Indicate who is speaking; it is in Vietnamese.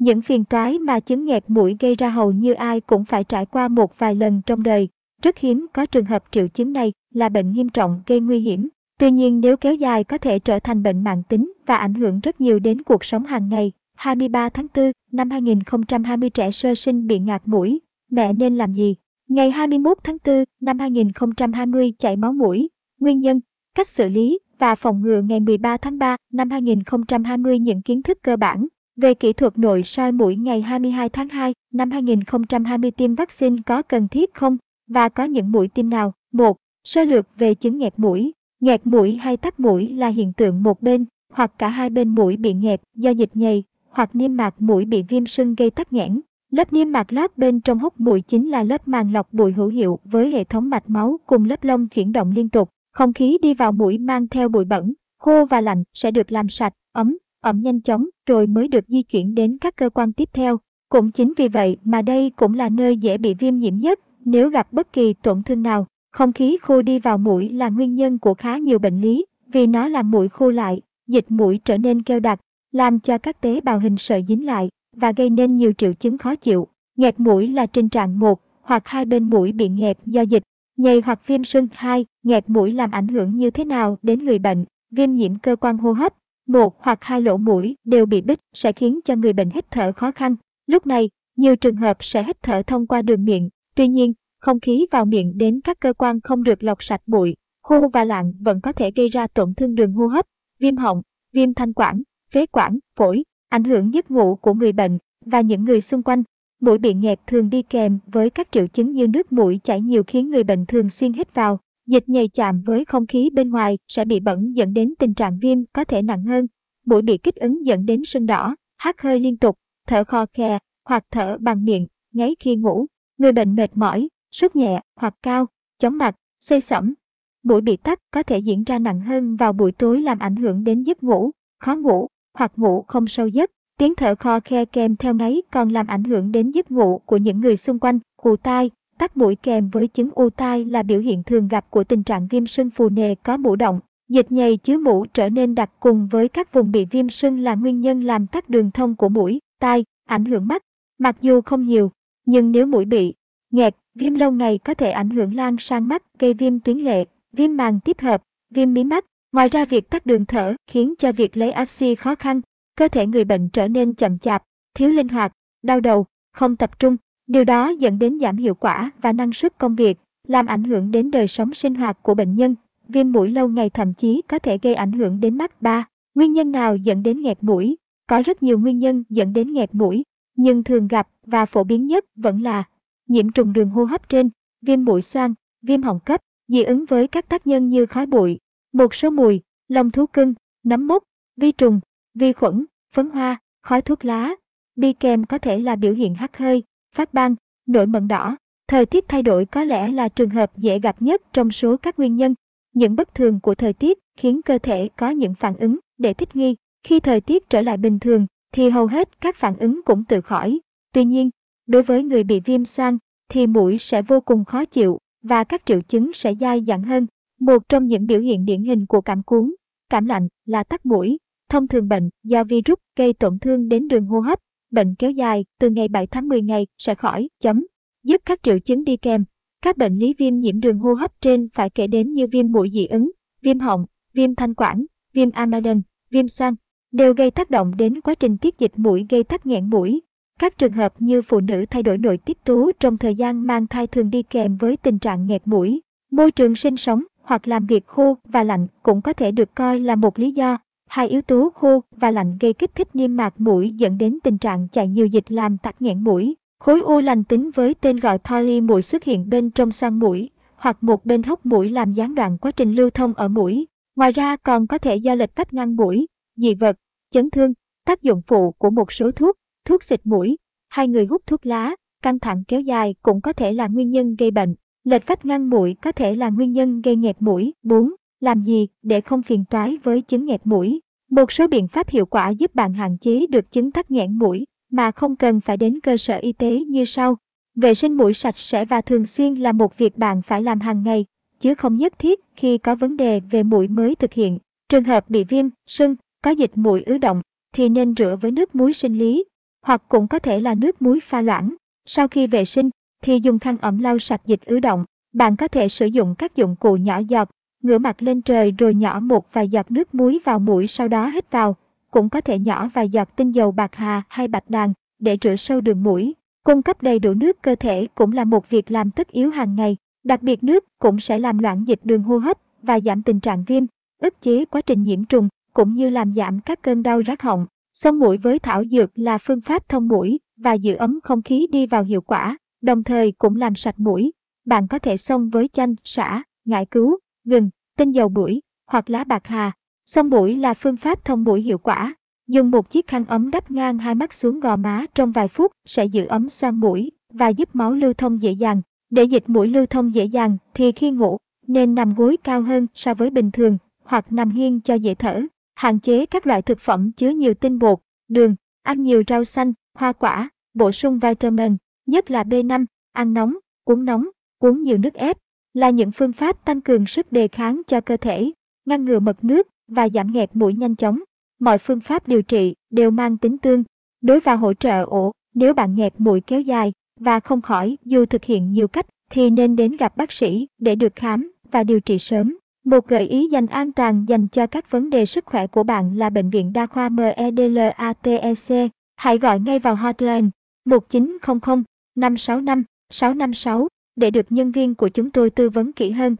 Speaker 1: Những phiền trái mà chứng nghẹt mũi gây ra hầu như ai cũng phải trải qua một vài lần trong đời. Rất hiếm có trường hợp triệu chứng này là bệnh nghiêm trọng gây nguy hiểm. Tuy nhiên nếu kéo dài có thể trở thành bệnh mạng tính và ảnh hưởng rất nhiều đến cuộc sống hàng ngày. 23 tháng 4 năm 2020 trẻ sơ sinh bị ngạt mũi. Mẹ nên làm gì? Ngày 21 tháng 4 năm 2020 chảy máu mũi. Nguyên nhân, cách xử lý và phòng ngừa ngày 13 tháng 3 năm 2020 những kiến thức cơ bản về kỹ thuật nội soi mũi ngày 22 tháng 2 năm 2020 tiêm vaccine có cần thiết không và có những mũi tiêm nào? 1. Sơ lược về chứng nghẹt mũi. Nghẹt mũi hay tắc mũi là hiện tượng một bên hoặc cả hai bên mũi bị nghẹt do dịch nhầy hoặc niêm mạc mũi bị viêm sưng gây tắc nghẽn. Lớp niêm mạc lót bên trong hốc mũi chính là lớp màng lọc bụi hữu hiệu với hệ thống mạch máu cùng lớp lông chuyển động liên tục. Không khí đi vào mũi mang theo bụi bẩn, khô và lạnh sẽ được làm sạch, ấm, ẩm nhanh chóng rồi mới được di chuyển đến các cơ quan tiếp theo. Cũng chính vì vậy mà đây cũng là nơi dễ bị viêm nhiễm nhất nếu gặp bất kỳ tổn thương nào. Không khí khô đi vào mũi là nguyên nhân của khá nhiều bệnh lý, vì nó làm mũi khô lại, dịch mũi trở nên keo đặc, làm cho các tế bào hình sợi dính lại và gây nên nhiều triệu chứng khó chịu. Nghẹt mũi là tình trạng một hoặc hai bên mũi bị nghẹt do dịch, nhầy hoặc viêm sưng. 2. Nghẹt mũi làm ảnh hưởng như thế nào đến người bệnh? Viêm nhiễm cơ quan hô hấp, một hoặc hai lỗ mũi đều bị bít sẽ khiến cho người bệnh hít thở khó khăn. Lúc này, nhiều trường hợp sẽ hít thở thông qua đường miệng. Tuy nhiên, không khí vào miệng đến các cơ quan không được lọc sạch bụi, khô và lạng vẫn có thể gây ra tổn thương đường hô hấp, viêm họng, viêm thanh quản, phế quản, phổi, ảnh hưởng giấc ngủ của người bệnh và những người xung quanh. Mũi bị nghẹt thường đi kèm với các triệu chứng như nước mũi chảy nhiều khiến người bệnh thường xuyên hít vào. Dịch nhầy chạm với không khí bên ngoài sẽ bị bẩn dẫn đến tình trạng viêm có thể nặng hơn. Mũi bị kích ứng dẫn đến sưng đỏ, hắt hơi liên tục, thở khò khè hoặc thở bằng miệng, ngáy khi ngủ. Người bệnh mệt mỏi, sốt nhẹ hoặc cao, chóng mặt, xây sẩm. Mũi bị tắc có thể diễn ra nặng hơn vào buổi tối làm ảnh hưởng đến giấc ngủ, khó ngủ hoặc ngủ không sâu giấc. Tiếng thở khò khe kèm theo ngáy còn làm ảnh hưởng đến giấc ngủ của những người xung quanh. Ù tai, tắc mũi kèm với chứng u tai là biểu hiện thường gặp của tình trạng viêm sưng phù nề có mũ động. Dịch nhầy chứa mũ trở nên đặc cùng với các vùng bị viêm sưng là nguyên nhân làm tắc đường thông của mũi, tai, ảnh hưởng mắt. Mặc dù không nhiều, nhưng nếu mũi bị nghẹt, viêm lâu ngày có thể ảnh hưởng lan sang mắt, gây viêm tuyến lệ, viêm màng tiếp hợp, viêm mí mắt. Ngoài ra việc tắc đường thở khiến cho việc lấy oxy khó khăn, cơ thể người bệnh trở nên chậm chạp, thiếu linh hoạt, đau đầu, không tập trung. Điều đó dẫn đến giảm hiệu quả và năng suất công việc, làm ảnh hưởng đến đời sống sinh hoạt của bệnh nhân. Viêm mũi lâu ngày thậm chí có thể gây ảnh hưởng đến mắt ba. Nguyên nhân nào dẫn đến nghẹt mũi? Có rất nhiều nguyên nhân dẫn đến nghẹt mũi, nhưng thường gặp và phổ biến nhất vẫn là nhiễm trùng đường hô hấp trên, viêm mũi xoang, viêm họng cấp, dị ứng với các tác nhân như khói bụi, một số mùi, lông thú cưng, nấm mốc, vi trùng, vi khuẩn, phấn hoa, khói thuốc lá. Đi kèm có thể là biểu hiện hắt hơi, phát ban, nổi mẩn đỏ. Thời tiết thay đổi có lẽ là trường hợp dễ gặp nhất trong số các nguyên nhân. Những bất thường của thời tiết khiến cơ thể có những phản ứng để thích nghi. Khi thời tiết trở lại bình thường thì hầu hết các phản ứng cũng tự khỏi. Tuy nhiên, đối với người bị viêm xoang thì mũi sẽ vô cùng khó chịu và các triệu chứng sẽ dai dẳng hơn. Một trong những biểu hiện điển hình của cảm cúm, cảm lạnh là tắc mũi. Thông thường bệnh do virus gây tổn thương đến đường hô hấp, bệnh kéo dài từ ngày 7 tháng 10 ngày sẽ khỏi, chấm. Dứt các triệu chứng đi kèm. Các bệnh lý viêm nhiễm đường hô hấp trên phải kể đến như viêm mũi dị ứng, viêm họng, viêm thanh quản, viêm amidan, viêm xoang, đều gây tác động đến quá trình tiết dịch mũi gây tắc nghẽn mũi. Các trường hợp như phụ nữ thay đổi nội tiết tố trong thời gian mang thai thường đi kèm với tình trạng nghẹt mũi. Môi trường sinh sống hoặc làm việc khô và lạnh cũng có thể được coi là một lý do. Hai yếu tố khô và lạnh gây kích thích niêm mạc mũi dẫn đến tình trạng chảy nhiều dịch làm tắc nghẽn mũi. Khối u lành tính với tên gọi poly mũi xuất hiện bên trong xoang mũi hoặc một bên hốc mũi làm gián đoạn quá trình lưu thông ở mũi. Ngoài ra còn có thể do lệch vách ngăn mũi, dị vật, chấn thương, tác dụng phụ của một số thuốc, thuốc xịt mũi, hai người hút thuốc lá, căng thẳng kéo dài cũng có thể là nguyên nhân gây bệnh. Lệch vách ngăn mũi có thể là nguyên nhân gây nghẹt mũi. 4. Làm gì để không phiền toái với chứng nghẹt mũi? Một số biện pháp hiệu quả giúp bạn hạn chế được chứng tắc nghẽn mũi mà không cần phải đến cơ sở y tế như sau. Vệ sinh mũi sạch sẽ và thường xuyên là một việc bạn phải làm hàng ngày, chứ không nhất thiết khi có vấn đề về mũi mới thực hiện. Trường hợp bị viêm, sưng, có dịch mũi ứ động thì nên rửa với nước muối sinh lý. hoặc cũng có thể là nước muối pha loãng. Sau khi vệ sinh, thì dùng khăn ẩm lau sạch dịch ứ động. Bạn có thể sử dụng các dụng cụ nhỏ giọt, ngửa mặt lên trời rồi nhỏ một vài giọt nước muối vào mũi sau đó hít vào. Cũng có thể nhỏ vài giọt tinh dầu bạc hà hay bạch đàn để rửa sâu đường mũi. Cung cấp đầy đủ nước cơ thể cũng là một việc làm tất yếu hàng ngày. Đặc biệt nước cũng sẽ làm loãng dịch đường hô hấp và giảm tình trạng viêm, ức chế quá trình nhiễm trùng, cũng như làm giảm các cơn đau rát họng. Xông mũi với thảo dược là phương pháp thông mũi và giữ ấm không khí đi vào hiệu quả, đồng thời cũng làm sạch mũi. Bạn có thể xông với chanh, sả, ngải cứu, gừng, tinh dầu bưởi hoặc lá bạc hà. Xông mũi là phương pháp thông mũi hiệu quả. Dùng một chiếc khăn ấm đắp ngang hai mắt xuống gò má trong vài phút sẽ giữ ấm sang mũi và giúp máu lưu thông dễ dàng. Để dịch mũi lưu thông dễ dàng thì khi ngủ nên nằm gối cao hơn so với bình thường hoặc nằm nghiêng cho dễ thở. Hạn chế các loại thực phẩm chứa nhiều tinh bột, đường, ăn nhiều rau xanh, hoa quả, bổ sung vitamin, nhất là B5, ăn nóng, uống nóng, uống nhiều nước ép, là những phương pháp tăng cường sức đề kháng cho cơ thể, ngăn ngừa mật nước và giảm nghẹt mũi nhanh chóng. Mọi phương pháp điều trị đều mang tính tương đối và hỗ trợ ổ nếu bạn nghẹt mũi kéo dài và không khỏi dù thực hiện nhiều cách thì nên đến gặp bác sĩ để được khám và điều trị sớm. Một gợi ý dành an toàn dành cho các vấn đề sức khỏe của bạn là Bệnh viện Đa khoa MEDLATEC. Hãy gọi ngay vào hotline 1900 565 656 để được nhân viên của chúng tôi tư vấn kỹ hơn.